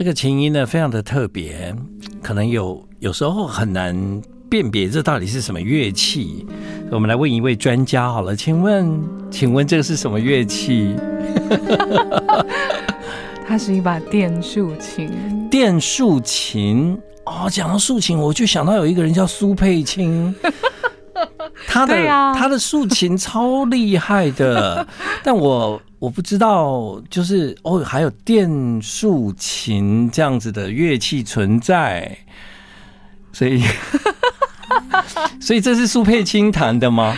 这个琴音呢，非常的特别，可能有有时候很难辨别这到底是什么乐器。我们来问一位专家好了，请问，请问这个是什么乐器？它是一把电竖琴。电竖琴哦，讲到竖琴，我就想到有一个人叫苏佩青，他的、啊、他的竖琴超厉害的，但我我不知道，就是哦，还有电竖琴这样子的乐器存在，所以 所以这是苏佩青弹的吗？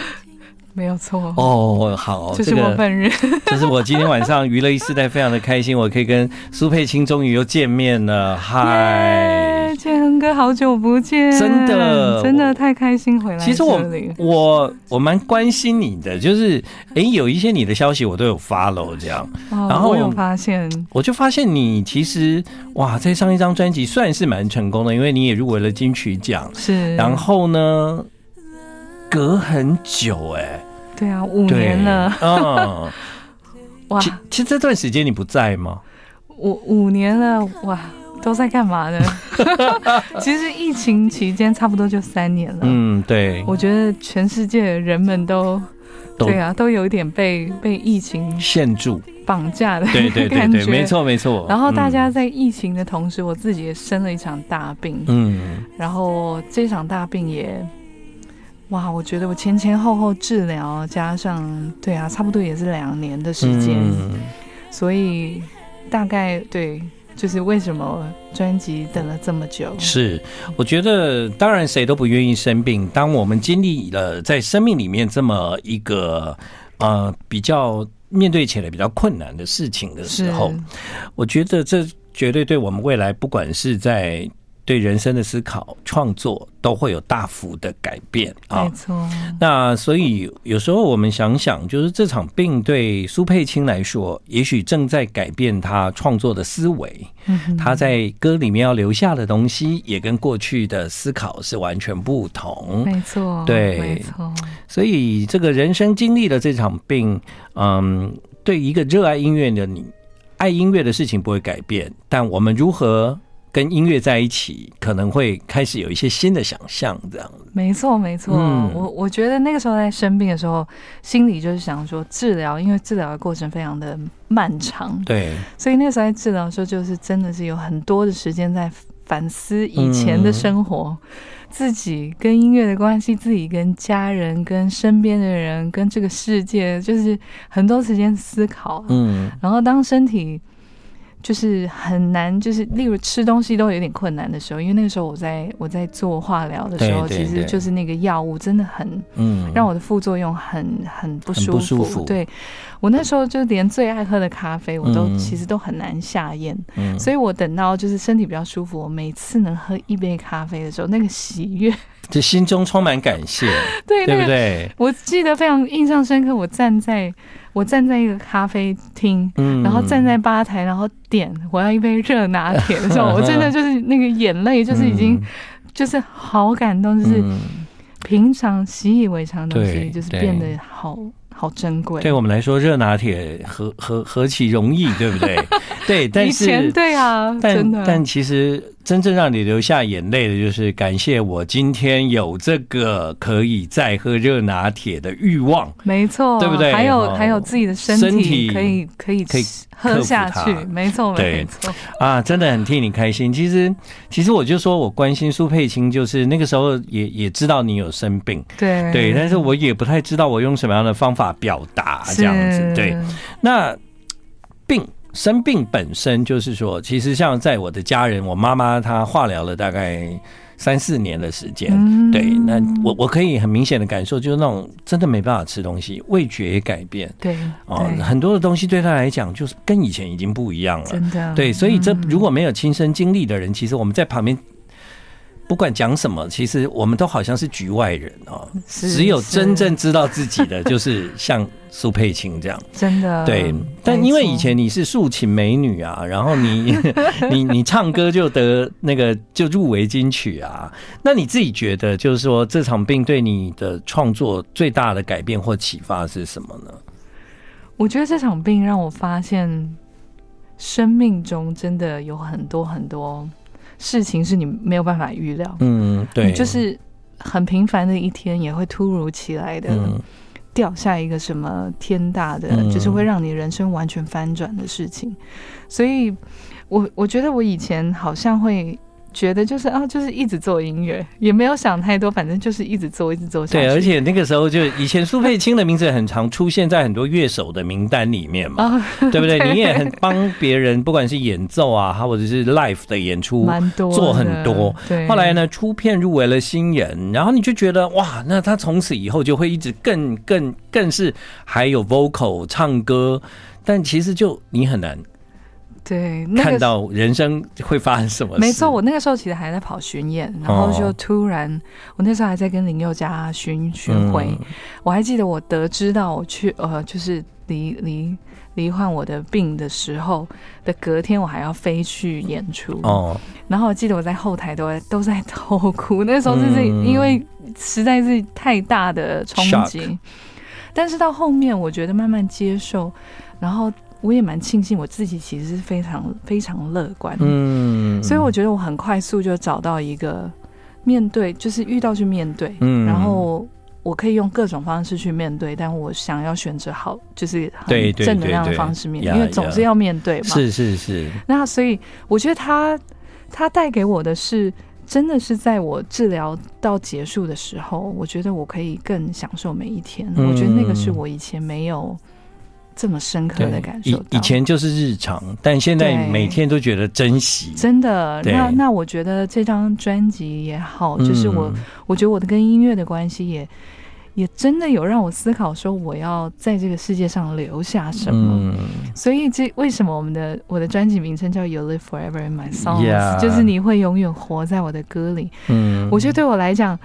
没有错哦，好，这是我本人。这是我今天晚上娱乐一世代非常的开心，我可以跟苏佩青终于又见面了。嗨，建恒哥，好久不见，真的真的太开心回来。其实我我我蛮关心你的，就是哎、欸，有一些你的消息我都有 follow 这样，哦、然后我有发现，我就发现你其实哇，在上一张专辑算是蛮成功的，因为你也入围了金曲奖，是，然后呢？隔很久哎、欸，对啊，五年了，嗯，哇，其其实这段时间你不在吗？五五年了，哇，都在干嘛呢？其实疫情期间差不多就三年了，嗯，对，我觉得全世界人们都，都对啊，都有一点被被疫情限住、绑架的，对对对对，没错没错。然后大家在疫情的同时，嗯、我自己也生了一场大病，嗯，然后这场大病也。哇，我觉得我前前后后治疗加上，对啊，差不多也是两年的时间，嗯，所以大概对，就是为什么专辑等了这么久？是，我觉得当然谁都不愿意生病。当我们经历了在生命里面这么一个呃比较面对起来比较困难的事情的时候，我觉得这绝对对我们未来不管是在。对人生的思考、创作都会有大幅的改变啊！没错。那所以有时候我们想想，就是这场病对苏佩青来说，也许正在改变他创作的思维。嗯，他在歌里面要留下的东西，也跟过去的思考是完全不同。没错，对，没错。所以这个人生经历了这场病，嗯，对一个热爱音乐的你，爱音乐的事情不会改变，但我们如何跟音乐在一起，可能会开始有一些新的想象，这样子。没错，没错。嗯、我我觉得那个时候在生病的时候，心里就是想说治疗，因为治疗的过程非常的漫长。对。所以那时候在治疗的时候，就是真的是有很多的时间在反思以前的生活，嗯、自己跟音乐的关系，自己跟家人、跟身边的人、跟这个世界，就是很多时间思考。嗯。然后当身体。就是很难，就是例如吃东西都有点困难的时候，因为那个时候我在我在做化疗的时候，其实就是那个药物真的很，嗯，让我的副作用很很不舒服。不舒服。对，我那时候就连最爱喝的咖啡，我都其实都很难下咽。嗯，所以我等到就是身体比较舒服，我每次能喝一杯咖啡的时候，那个喜悦，就心中充满感谢，对，对不对？我记得非常印象深刻，我站在。我站在一个咖啡厅，然后站在吧台，然后点我要一杯热拿铁的时候，我真的就是那个眼泪，就是已经就是好感动，就是平常习以为常的东西，就是变得好好珍贵。对我们来说，热拿铁何何何其容易，对不对？对，但是对啊，但但其实。真正让你流下眼泪的，就是感谢我今天有这个可以再喝热拿铁的欲望。没错，对不对？还有还有自己的身体可以可以可以喝下去。没错，没错啊，真的很替你开心。其实其实我就说我关心苏佩青，就是那个时候也也知道你有生病，对对，但是我也不太知道我用什么样的方法表达这样子。对，那病。生病本身就是说，其实像在我的家人，我妈妈她化疗了大概三四年的时间，嗯、对，那我我可以很明显的感受，就是那种真的没办法吃东西，味觉也改变，对，哦，很多的东西对她来讲就是跟以前已经不一样了，真的，对，所以这如果没有亲身经历的人，其实我们在旁边。不管讲什么，其实我们都好像是局外人哦。只有真正知道自己的，就是像苏佩青这样，真的对。但因为以前你是竖琴美女啊，然后你 你你唱歌就得那个就入围金曲啊，那你自己觉得，就是说这场病对你的创作最大的改变或启发是什么呢？我觉得这场病让我发现。生命中真的有很多很多事情是你没有办法预料。嗯，对，就是很平凡的一天也会突如其来的掉下一个什么天大的，嗯、就是会让你人生完全翻转的事情。所以我我觉得我以前好像会。觉得就是啊，就是一直做音乐，也没有想太多，反正就是一直做，一直做下去。对，而且那个时候就以前苏佩青的名字很常出现在很多乐手的名单里面嘛，哦、对不对？你也很帮别人，不管是演奏啊，或者是 live 的演出，做很多。对，后来呢，出片入围了新人，然后你就觉得哇，那他从此以后就会一直更更更是还有 vocal 唱歌，但其实就你很难。对，看到人生会发生什么事？没错，我那个时候其实还在跑巡演，然后就突然，我那时候还在跟林宥嘉巡巡回。我还记得我得知到我去呃，就是离离罹患我的病的时候的隔天，我还要飞去演出。哦，然后我记得我在后台都在都在偷哭，那时候就是因为实在是太大的冲击。但是到后面，我觉得慢慢接受，然后。我也蛮庆幸我自己其实是非常非常乐观，嗯，所以我觉得我很快速就找到一个面对，就是遇到去面对，嗯，然后我可以用各种方式去面对，但我想要选择好，就是很正能量的方式面对，因为总是要面对嘛，是是是。那所以我觉得他他带给我的是，真的是在我治疗到结束的时候，我觉得我可以更享受每一天，我觉得那个是我以前没有。这么深刻的感受，以前就是日常，但现在每天都觉得珍惜。真的，那那我觉得这张专辑也好，就是我、嗯、我觉得我的跟音乐的关系也也真的有让我思考说，我要在这个世界上留下什么。嗯、所以这为什么我们的我的专辑名称叫 You Live Forever in My Songs，、yeah. 就是你会永远活在我的歌里。嗯，我觉得对我来讲。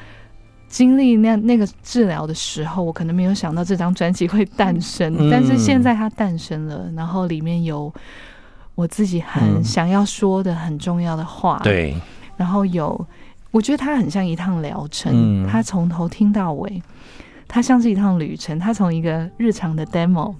经历那那个治疗的时候，我可能没有想到这张专辑会诞生，嗯，但是现在它诞生了，然后里面有我自己很想要说的很重要的话，对，嗯，然后有，我觉得它很像一趟疗程，嗯，它从头听到尾，它像是一趟旅程，它从一个日常的 demo，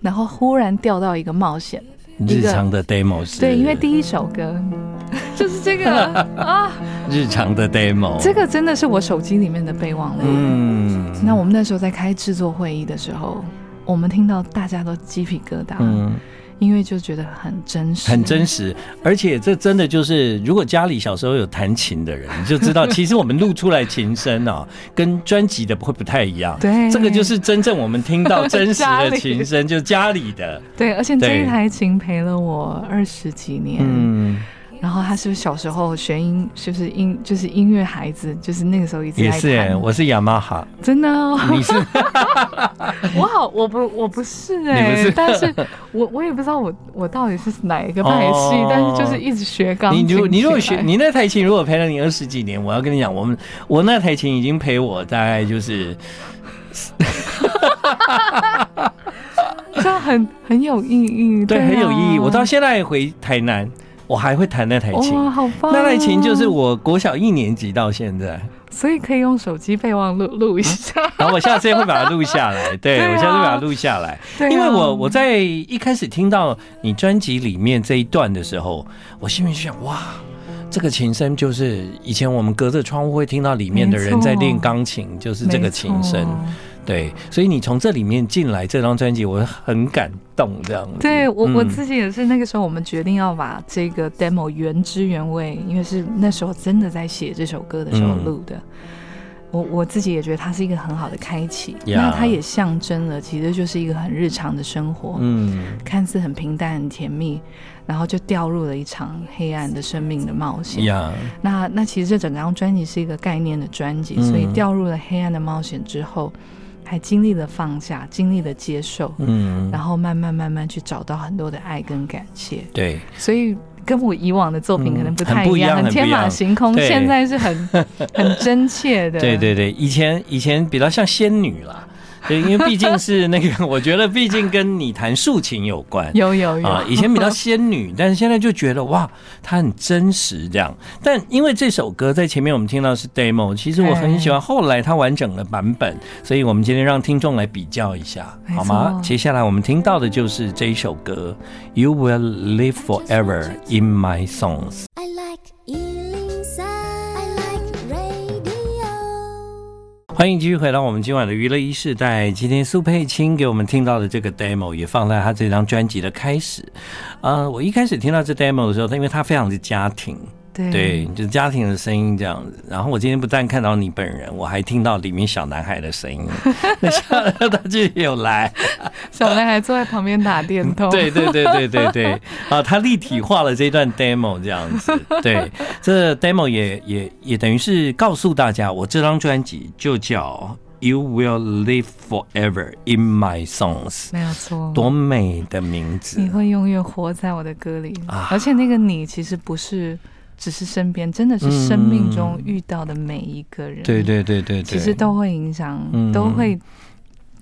然后忽然掉到一个冒险。日常的 demo 是，对，因为第一首歌 就是这个啊，日常的 demo，这个真的是我手机里面的备忘录。嗯，那我们那时候在开制作会议的时候，我们听到大家都鸡皮疙瘩。嗯。因为就觉得很真实，很真实，而且这真的就是，如果家里小时候有弹琴的人，你 就知道，其实我们录出来琴声啊，跟专辑的不会不太一样。对，这个就是真正我们听到真实的 琴声，就是家里的。对，而且这一台琴陪了我二十几年。嗯。然后他是不是小时候学音，就是音，就是音乐孩子，就是那个时候一直。也是，我是雅马哈，真的哦。你是？我好，我不，我不是哎、欸。但是 我我也不知道我我到底是哪一个派系，哦，但是就是一直学钢琴。你如你如果学你那台琴，如果陪了你二十几年，我要跟你讲，我们 我那台琴已经陪我大概就是，这样很很有意义，对，很有意义。我到现在回台南。我还会弹那台琴，哇，好棒！那台琴就是我国小一年级到现在，所以可以用手机备忘录录一下。然后我下次会把它录下来，对，我下次会把它录下来。因为我我在一开始听到你专辑里面这一段的时候，我心里就想，哇，这个琴声就是以前我们隔着窗户会听到里面的人在练钢琴，就是这个琴声。对，所以你从这里面进来这张专辑，我很感动。这样子，对我我自己也是。那个时候我们决定要把这个 demo 原汁原味，因为是那时候真的在写这首歌的时候录的。嗯、我我自己也觉得它是一个很好的开启。那它也象征了，其实就是一个很日常的生活，嗯，看似很平淡、很甜蜜，然后就掉入了一场黑暗的生命的冒险。那那其实这整张专辑是一个概念的专辑，所以掉入了黑暗的冒险之后。还经历了放下，经历了接受，嗯，然后慢慢慢慢去找到很多的爱跟感谢。对，所以跟我以往的作品可能不太一样，很天马行空。现在是很 很真切的。对对对，以前以前比较像仙女啦。对，因为毕竟是那个，我觉得毕竟跟你弹竖琴有关，有有有。啊，以前比较 仙女，但是现在就觉得哇，她很真实这样。但因为这首歌在前面我们听到是 demo，其实我很喜欢后来它完整的版本，所以我们今天让听众来比较一下，好吗？接下来我们听到的就是这一首歌，You Will Live Forever in My Songs。欢迎继续回到我们今晚的娱乐一世代。今天苏佩青给我们听到的这个 demo 也放在他这张专辑的开始。呃，我一开始听到这 demo 的时候，他因为他非常的家庭。对，对，就是家庭的声音这样子。然后我今天不但看到你本人，我还听到里面小男孩的声音。那下他就有来，小男孩坐在旁边打电筒。对对对对对对，啊，他立体化了这段 demo 这样子。对，这 demo 也也也等于是告诉大家，我这张专辑就叫 You Will Live Forever in My Songs。没有错，多美的名字！你会永远活在我的歌里，啊、而且那个你其实不是。只是身边，真的是生命中遇到的每一个人，对对对对，其实都会影响，都会，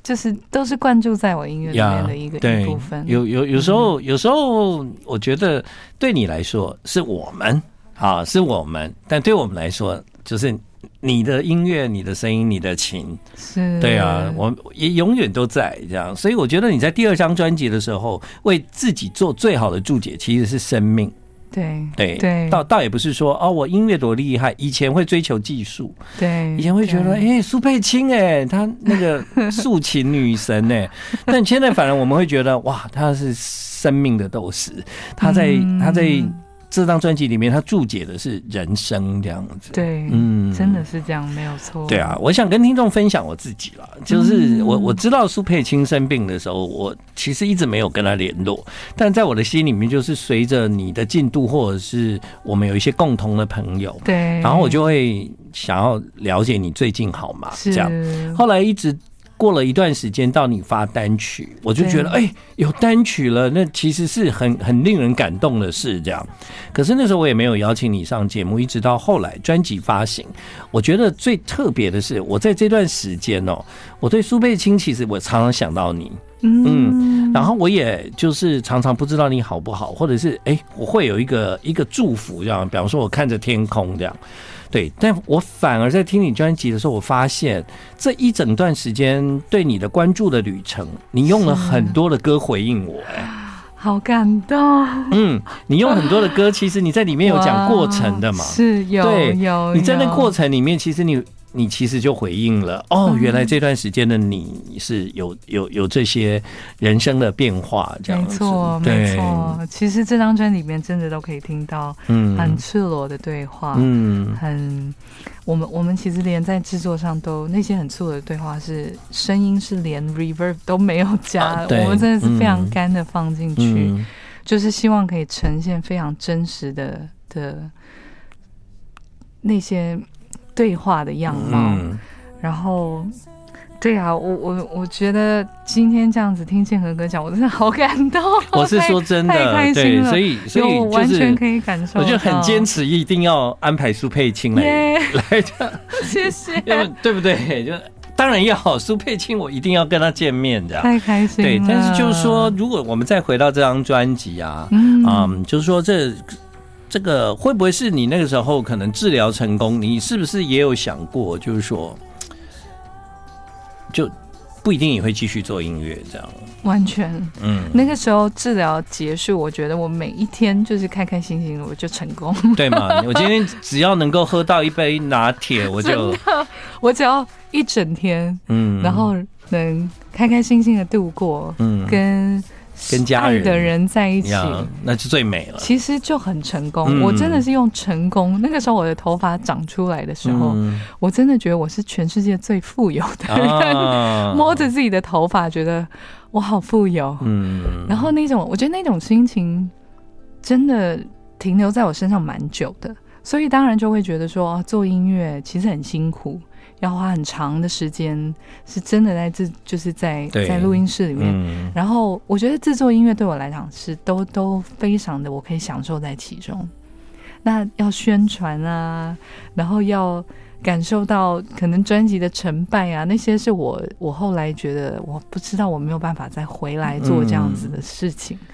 就是都是灌注在我音乐里面的一个一部分。有有有时候，有时候我觉得对你来说是我们啊，是我们，但对我们来说，就是你的音乐、你的声音、你的琴，是对啊，我也永远都在这样。所以我觉得你在第二张专辑的时候，为自己做最好的注解，其实是生命。对对对，倒倒也不是说哦，我音乐多厉害，以前会追求技术，对，以前会觉得哎，苏佩青哎，她那个 竖琴女神哎，但现在反而我们会觉得哇，她是生命的斗士，她在她在。这张专辑里面，他注解的是人生这样子。对，嗯，真的是这样，没有错。对啊，我想跟听众分享我自己了，就是我我知道苏佩青生病的时候，我其实一直没有跟他联络，但在我的心里面，就是随着你的进度，或者是我们有一些共同的朋友，对，然后我就会想要了解你最近好吗？这样，后来一直。过了一段时间，到你发单曲，我就觉得，哎、欸，有单曲了，那其实是很很令人感动的事。这样，可是那时候我也没有邀请你上节目，一直到后来专辑发行，我觉得最特别的是，我在这段时间哦，我对苏贝清，其实我常常想到你，嗯，然后我也就是常常不知道你好不好，或者是哎、欸，我会有一个一个祝福这样，比方说我看着天空这样。对，但我反而在听你专辑的时候，我发现这一整段时间对你的关注的旅程，你用了很多的歌回应我，哎，好感动。嗯，你用很多的歌，其实你在里面有讲过程的嘛？是有，对，有。你在那过程里面，其实你。你其实就回应了哦，原来这段时间的你是有有有这些人生的变化，这样子。没错，没错。其实这张专辑里面真的都可以听到，嗯，很赤裸的对话，嗯，很我们我们其实连在制作上都那些很赤裸的对话是声音是连 reverb 都没有加，我们真的是非常干的放进去，就是希望可以呈现非常真实的的那些。对话的样貌，嗯、然后，对啊，我我我觉得今天这样子听建和哥讲，我真的好感动。我是说真的，太开心了，对，所以所以、就是、我完全可以感受，我就很坚持一定要安排苏佩青来 Yeah, 来这样，谢谢，对不对？就当然要苏佩青，我一定要跟他见面的，太开心了。对，但是就是说，如果我们再回到这张专辑啊，嗯，嗯，就是说这。这个会不会是你那个时候可能治疗成功？你是不是也有想过，就是说，就不一定也会继续做音乐这样？完全，嗯，那个时候治疗结束，我觉得我每一天就是开开心心的，我就成功，对吗？我今天只要能够喝到一杯拿铁，我就，我只要一整天，嗯，然后能开开心心的度过，嗯，跟。跟家人的人在一起，那就最美了。其实就很成功。嗯、我真的是用成功。那个时候我的头发长出来的时候，嗯、我真的觉得我是全世界最富有的人。啊、摸着自己的头发，觉得我好富有。嗯，然后那种，我觉得那种心情真的停留在我身上蛮久的。所以当然就会觉得说，做音乐其实很辛苦。要花很长的时间，是真的在这就是在在录音室里面。嗯、然后我觉得制作音乐对我来讲是都都非常的，我可以享受在其中。那要宣传啊，然后要感受到可能专辑的成败啊，那些是我我后来觉得我不知道我没有办法再回来做这样子的事情。嗯、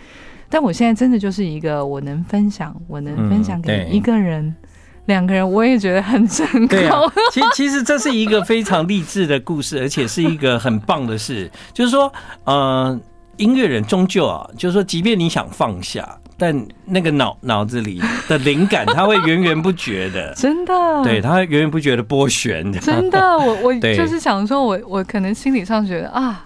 但我现在真的就是一个我能分享，我能分享给一个人。嗯两个人我也觉得很成功。对啊，其实其实这是一个非常励志的故事，而且是一个很棒的事。就是说，呃，音乐人终究啊，就是说，即便你想放下，但那个脑脑子里的灵感，它会源源不绝的。真的。对，他会源源不绝的拨旋。真的，我 我就是想说我，我我可能心理上觉得啊。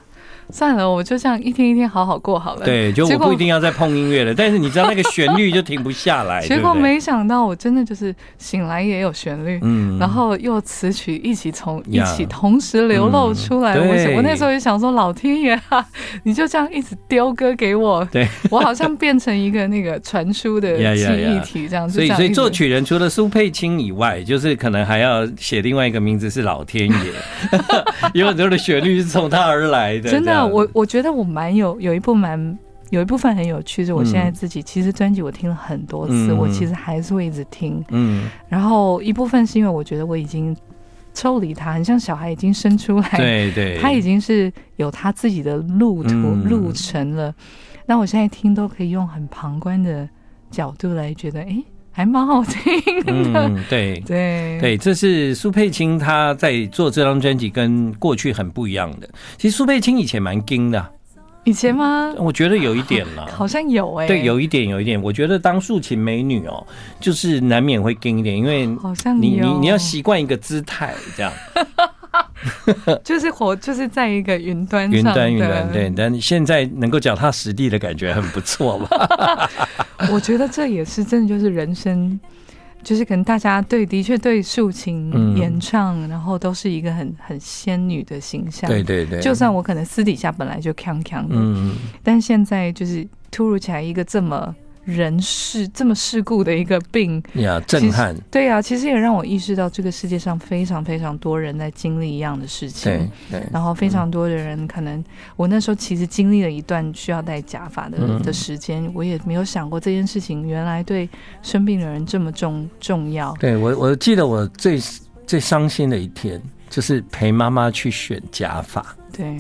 算了，我就这样一天一天好好过好了。对，就我不一定要再碰音乐了，但是你知道那个旋律就停不下来。结果没想到，我真的就是醒来也有旋律，嗯，然后又词曲一起从一起同时流露出来。我我那时候也想说，老天爷啊，你就这样一直丢歌给我，对，我好像变成一个那个传输的记忆体这样子。所以，所以作曲人除了苏佩青以外，就是可能还要写另外一个名字是老天爷，有很多的旋律是从他而来的，真的。我我觉得我蛮有有一部蛮有一部分很有趣，是我现在自己、嗯、其实专辑我听了很多次，嗯、我其实还是会一直听。嗯，然后一部分是因为我觉得我已经抽离他，很像小孩已经生出来，对对，他已经是有他自己的路途、嗯、路程了。那我现在听都可以用很旁观的角度来觉得，哎。还蛮好听的，嗯，对 对对，这是苏佩青她在做这张专辑跟过去很不一样的。其实苏佩青以前蛮硬的，以前吗？我觉得有一点了，好像有哎，对，有一点，有一点。我觉得当竖琴美女哦，就是难免会硬一点，因为好像你你你要习惯一个姿态这样。就是活，就是在一个云端上，云端云端对，但现在能够脚踏实地的感觉很不错吧？我觉得这也是真的，就是人生，就是可能大家对的确对竖琴演唱，嗯、然后都是一个很很仙女的形象。对对对，就算我可能私底下本来就锵锵的，嗯，但现在就是突如其来一个这么。人世这么世故的一个病呀，震撼。对呀，其实也让我意识到这个世界上非常非常多人在经历一样的事情。对对。然后非常多的人，可能我那时候其实经历了一段需要戴假发的的时间，我也没有想过这件事情原来对生病的人这么重重要。对我，我记得我最最伤心的一天，就是陪妈妈去选假发。对。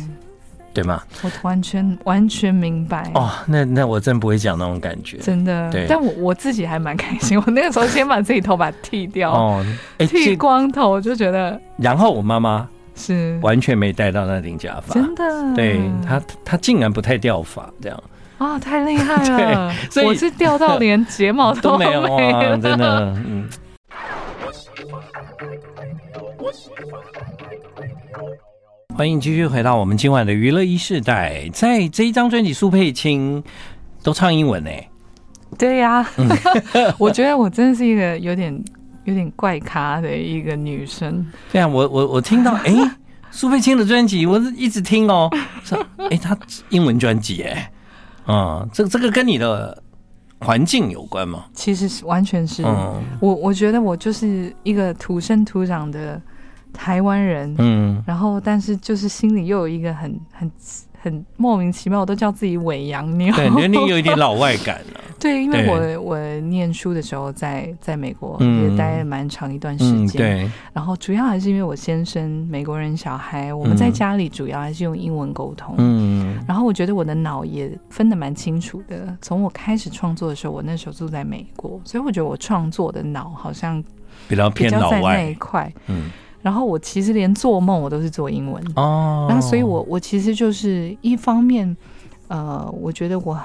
对吗？我完全完全明白哦。那那我真不会讲那种感觉，真的。对，但我我自己还蛮开心。我那个时候先把自己头发剃掉，哦，剃光头，我就觉得。然后我妈妈是完全没戴到那顶假发，真的。对她，她竟然不太掉发，这样啊，太厉害了。对，所以我是掉到连睫毛都 没有啊，真的，嗯。欢迎继续回到我们今晚的娱乐一世代，在这一张专辑，苏佩青都唱英文呢？对呀、啊，我觉得我真的是一个有点有点怪咖的一个女生。对啊，我我我听到 哎，苏佩青的专辑，我一直听哦，说哎，她英文专辑哎，啊，这这个跟你的环境有关吗？其实是完全是，嗯、我我觉得我就是一个土生土长的。台湾人，嗯，然后但是就是心里又有一个很很很莫名其妙，我都叫自己伪洋妞，对，年龄有一点老外感了。对，因为我我念书的时候在在美国也待了蛮长一段时间，对。然后主要还是因为我先生美国人小孩，我们在家里主要还是用英文沟通，嗯。然后我觉得我的脑也分得蛮清楚的。从我开始创作的时候，我那时候住在美国，所以我觉得我创作的脑好像比较偏老外那一块，嗯。然后我其实连做梦我都是做英文。哦，然后所以我我其实就是一方面，呃，我觉得我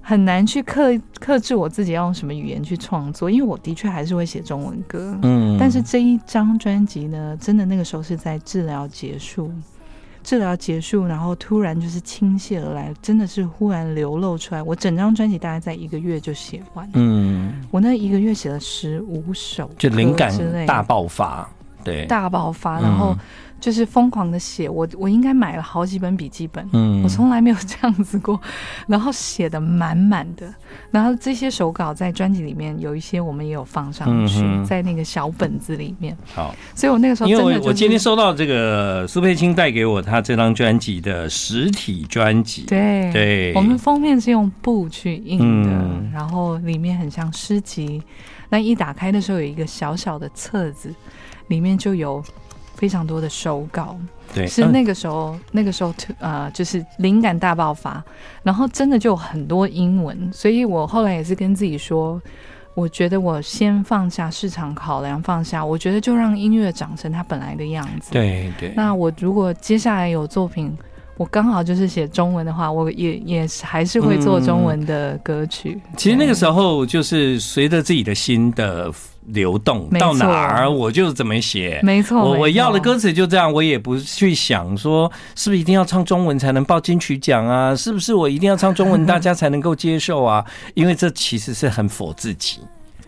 很难去克克制我自己要用什么语言去创作，因为我的确还是会写中文歌，嗯，但是这一张专辑呢，真的那个时候是在治疗结束，治疗结束，然后突然就是倾泻而来，真的是忽然流露出来。我整张专辑大概在一个月就写完，嗯，我那一个月写了十五首，就灵感大爆发。对，大爆发，然后。就是疯狂的写，我我应该买了好几本笔记本，嗯，我从来没有这样子过，然后写的满满的，然后这些手稿在专辑里面有一些我们也有放上去，嗯、在那个小本子里面。好，所以我那个时候真的、我今天收到这个苏佩青带给我他这张专辑的实体专辑，对对，我们封面是用布去印的，嗯、然后里面很像诗集，那一打开的时候有一个小小的册子，里面就有。非常多的手稿，对，是那个时候，嗯、那个时候，呃，就是灵感大爆发，然后真的就有很多英文，所以我后来也是跟自己说，我觉得我先放下市场考量，放下，我觉得就让音乐长成它本来的样子。对对。那我如果接下来有作品，我刚好就是写中文的话，我也也还是会做中文的歌曲。嗯、其实那个时候就是随着自己的心的。流动到哪儿我就怎么写，没错。我我要的歌词就这样，我也不去想说是不是一定要唱中文才能报金曲奖啊？是不是我一定要唱中文大家才能够接受啊？因为这其实是很否自己，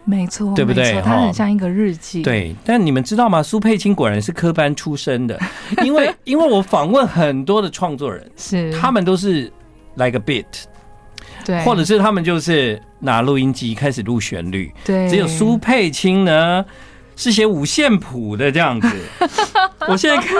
没错，对不对？它很像一个日记。对，但你们知道吗？苏佩青果然是科班出身的，因为因为我访问很多的创作人，是他们都是 like a beat。对，或者是他们就是拿录音机开始录旋律，对，只有苏佩青呢是写五线谱的这样子。我现在看，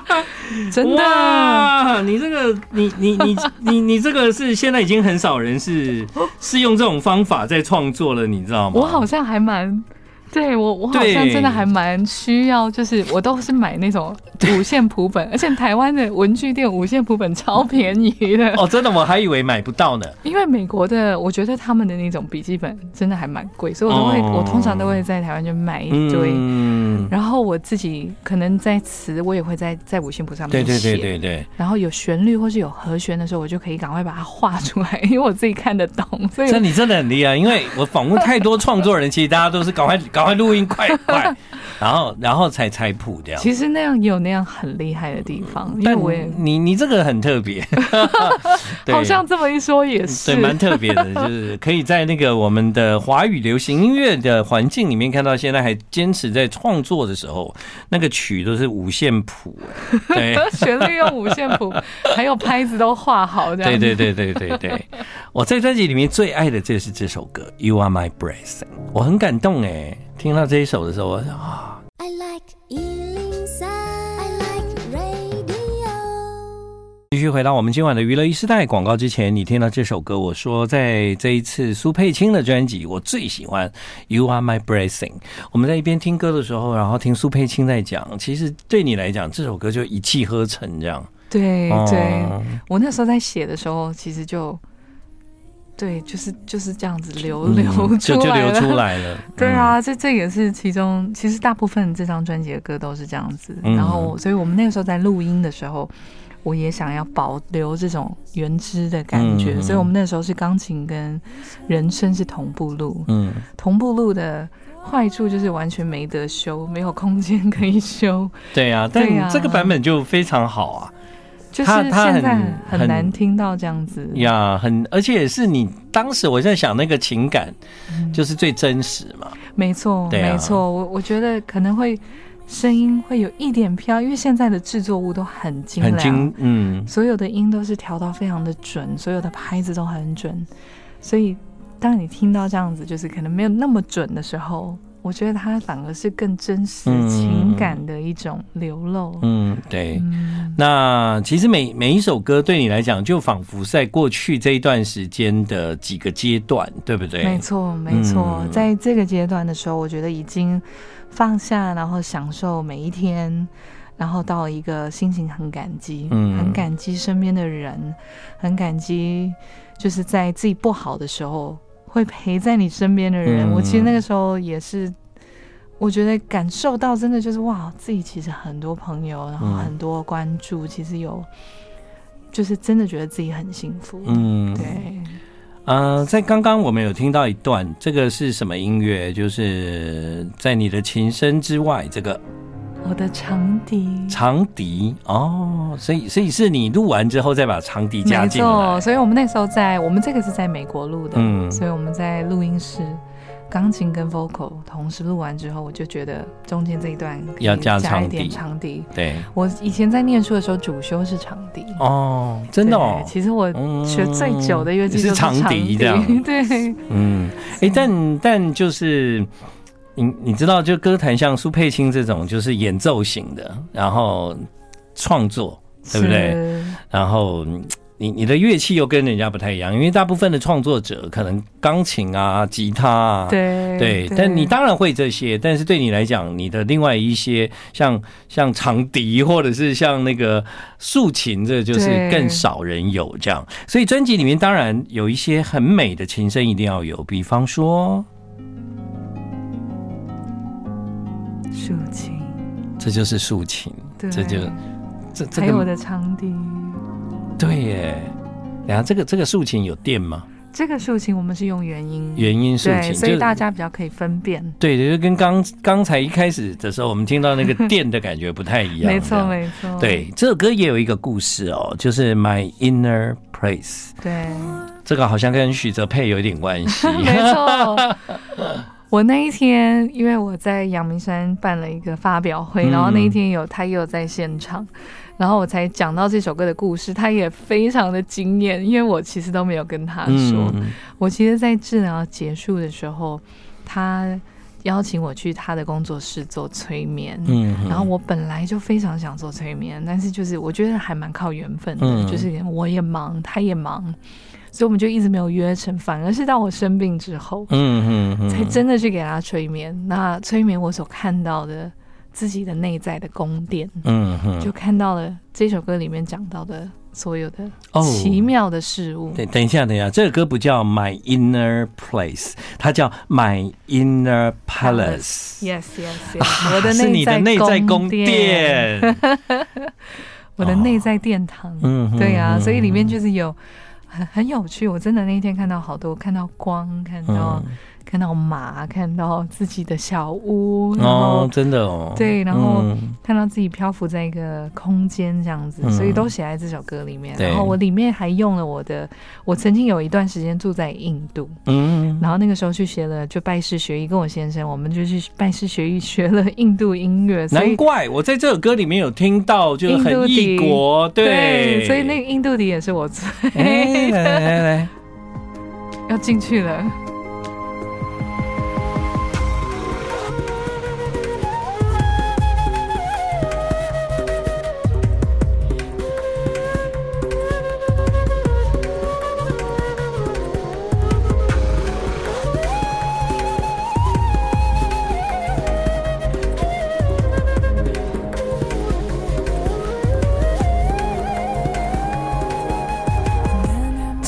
真的，哇，你这个，你你你你你这个是现在已经很少人是 是用这种方法在创作了，你知道吗？我好像还蛮。对我，我好像真的还蛮需要，就是我都是买那种五线谱本，而且台湾的文具店五线谱本超便宜的。哦，真的，我还以为买不到呢。因为美国的，我觉得他们的那种笔记本真的还蛮贵，所以我都会，我通常都会在台湾就买一堆。嗯。然后我自己可能在词，我也会在在五线谱上面写。对对对对对。然后有旋律或是有和弦的时候，我就可以赶快把它画出来，因为我自己看得懂。所以，你真的很厉害，因为我访问太多创作人，其实大家都是赶快赶快录音快快，然后然后才才谱掉。其实那样也有那样很厉害的地方，因为我也你你这个很特别，好像这么一说也是，对，蛮特别的，就是可以在那个我们的华语流行音乐的环境里面看到，现在还坚持在创作的时候，那个曲都是五线谱，对，旋律用五线谱，还有拍子都画好，这样。对对对对对对，我在专辑里面最爱的就是这首歌《You Are My Blessing》，我很感动哎。听到这一首的时候，我想啊，I like 103, I like radio。继续回到我们今晚的娱乐一时代广告之前，你听到这首歌，我说在这一次苏佩青的专辑，我最喜欢 You Are My Blessing。我们在一边听歌的时候，然后听苏佩青在讲，其实对你来讲，这首歌就一气呵成这样。对对，我那时候在写的时候，其实就。对，就是就是这样子流流出来了，就就流出来了。对啊，这这也是其中，其实大部分这张专辑的歌都是这样子。然后，所以我们那个时候在录音的时候，我也想要保留这种原汁的感觉。所以我们那时候是钢琴跟人声是同步录。嗯，同步录的坏处就是完全没得修，没有空间 可以修。对啊，但这个版本就非常好啊。就是现在很难听到这样子呀，很而且也是你当时我在想那个情感，就是最真实嘛。没错，没错，我我觉得可能会声音会有一点飘，因为现在的制作物都很精良，嗯，所有的音都是调到非常的准，所有的拍子都很准，所以当你听到这样子，就是可能没有那么准的时候。我觉得它反而是更真实情感的一种流露。嗯，对。嗯、那其实每每一首歌对你来讲，就仿佛在过去这一段时间的几个阶段，对不对？没错，没错。嗯、在这个阶段的时候，我觉得已经放下，然后享受每一天，然后到一个心情很感激，嗯，很感激身边的人，很感激就是在自己不好的时候。会陪在你身边的人，嗯、我其实那个时候也是，我觉得感受到真的就是哇，自己其实很多朋友，然后很多关注，嗯、其实有，就是真的觉得自己很幸福。嗯，对。呃，在刚刚我们有听到一段，这个是什么音乐？就是在你的琴声之外，这个。我的长笛，长笛哦，所以所以是你录完之后再把长笛加进来。没错，所以我们那时候在，我们这个是在美国录的，嗯，所以我们在录音室，钢琴跟 vocal 同时录完之后，我就觉得中间这一段要加长一点长笛。对，我以前在念书的时候主修是长笛。哦，真的哦。其实我学最久的乐器是长笛，这样。对，嗯，哎、欸，但但就是。你你知道，就歌坛像苏佩青这种，就是演奏型的，然后创作，对不对？然后你你的乐器又跟人家不太一样，因为大部分的创作者可能钢琴啊、吉他啊，对对，但你当然会这些，但是对你来讲，你的另外一些像像长笛或者是像那个竖琴，这就是更少人有这样。所以专辑里面当然有一些很美的琴声一定要有，比方说。竖琴，这就是竖琴，这就这这个。还有我的长笛，对耶。然后这个这个竖琴有电吗？这个竖琴我们是用原音，原音竖琴，所以大家比较可以分辨。对，就跟刚刚才一开始的时候，我们听到那个电的感觉不太一样。没错，没错。对，这首歌也有一个故事哦，就是 My Inner Place。对，这个好像跟许哲佩有一点关系。没错。我那一天，因为我在阳明山办了一个发表会，然后那一天有他也有在现场，然后我才讲到这首歌的故事，他也非常的惊艳，因为我其实都没有跟他说，我其实，在治疗结束的时候，他邀请我去他的工作室做催眠，然后我本来就非常想做催眠，但是就是我觉得还蛮靠缘分的，就是我也忙，他也忙。所以我们就一直没有约成，反而是到我生病之后，嗯嗯，才真的去给他催眠。那催眠我所看到的自己的内在的宫殿，嗯哼，就看到了这首歌里面讲到的所有的奇妙的事物。对，等一下，等一下，这个歌不叫 My Inner Place，它叫 My Inner Palace。Yes, yes, yes。我的内在宫殿，我的内在殿堂。嗯，对呀，所以里面就是有。很很有趣，我真的那一天看到好多，看到光，看到。嗯看到马，看到自己的小屋，哦，真的哦，对，然后看到自己漂浮在一个空间这样子，嗯、所以都写在这首歌里面。然后我里面还用了我的，我曾经有一段时间住在印度，嗯，然后那个时候去学了，就拜师学艺，跟我先生，我们就去拜师学艺，学了印度音乐。难怪我在这首歌里面有听到，就是很异国，对，对，所以那个印度笛也是我吹。来来来来，要进去了。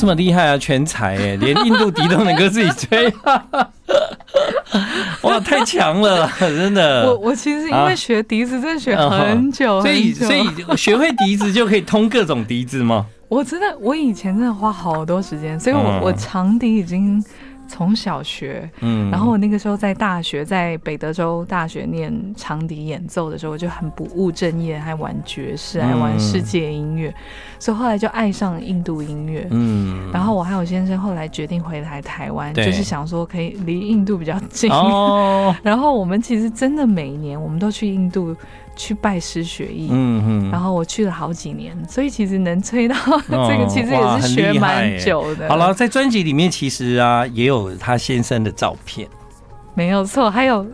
这么厉害啊，全才哎，连印度笛都能够自己吹，哇，太强了，真的。我我其实因为学笛子，真的学很久，所以所以学会笛子就可以通各种笛子吗？我真的，我以前真的花好多时间，所以我我长笛已经。从小学，嗯，然后我那个时候在大学，在北德州大学念长笛演奏的时候，我就很不务正业，还玩爵士，还玩世界音乐，所以后来就爱上印度音乐，嗯，然后我还有先生后来决定回来台湾，就是想说可以离印度比较近，哦，然后我们其实真的每一年我们都去印度。去拜师学艺，嗯嗯，然后我去了好几年，所以其实能吹到 这个，其实也是学蛮久的。好了，在专辑里面其实啊也有他先生的照片，没有错，还有。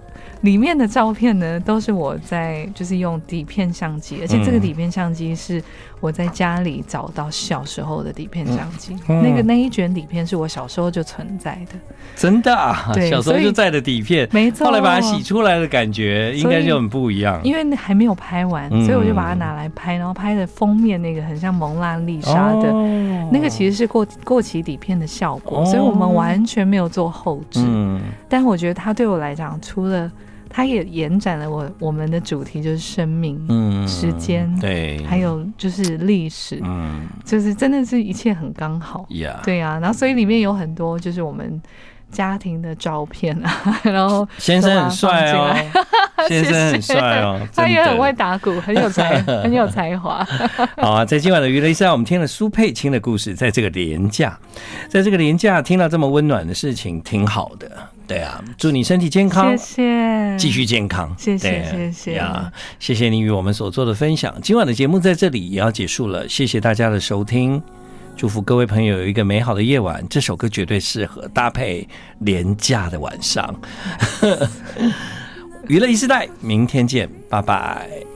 里面的照片呢，都是我在就是用底片相机，而且这个底片相机是我在家里找到小时候的底片相机。嗯嗯、那个那一卷底片是我小时候就存在的，真的啊？对，小时候就在的底片，没错。后来把它洗出来的感觉应该就很不一样，因为还没有拍完，所以我就把它拿来拍，然后拍的封面那个很像蒙娜丽莎的，哦、那个其实是过过期底片的效果，所以我们完全没有做后置。嗯，但我觉得它对我来讲，除了它也延展了我我们的主题，就是生命、嗯、时间，对，还有就是历史，嗯，就是真的是一切很刚好.对啊，然后所以里面有很多就是我们家庭的照片啊，然后 先生很帅哦，先生很帅哦，他也很会打鼓，很有才，很有才华。好啊，在今晚的娱乐141，我们听了苏佩青的故事，在这个廉价，在这个廉价听到这么温暖的事情，挺好的。对啊，祝你身体健康，谢谢，继续健康，谢谢，谢谢呀，谢谢你与我们所做的分享。今晚的节目在这里也要结束了，谢谢大家的收听，祝福各位朋友有一个美好的夜晚。这首歌绝对适合搭配廉价的晚上。娱乐一世代，明天见，拜拜。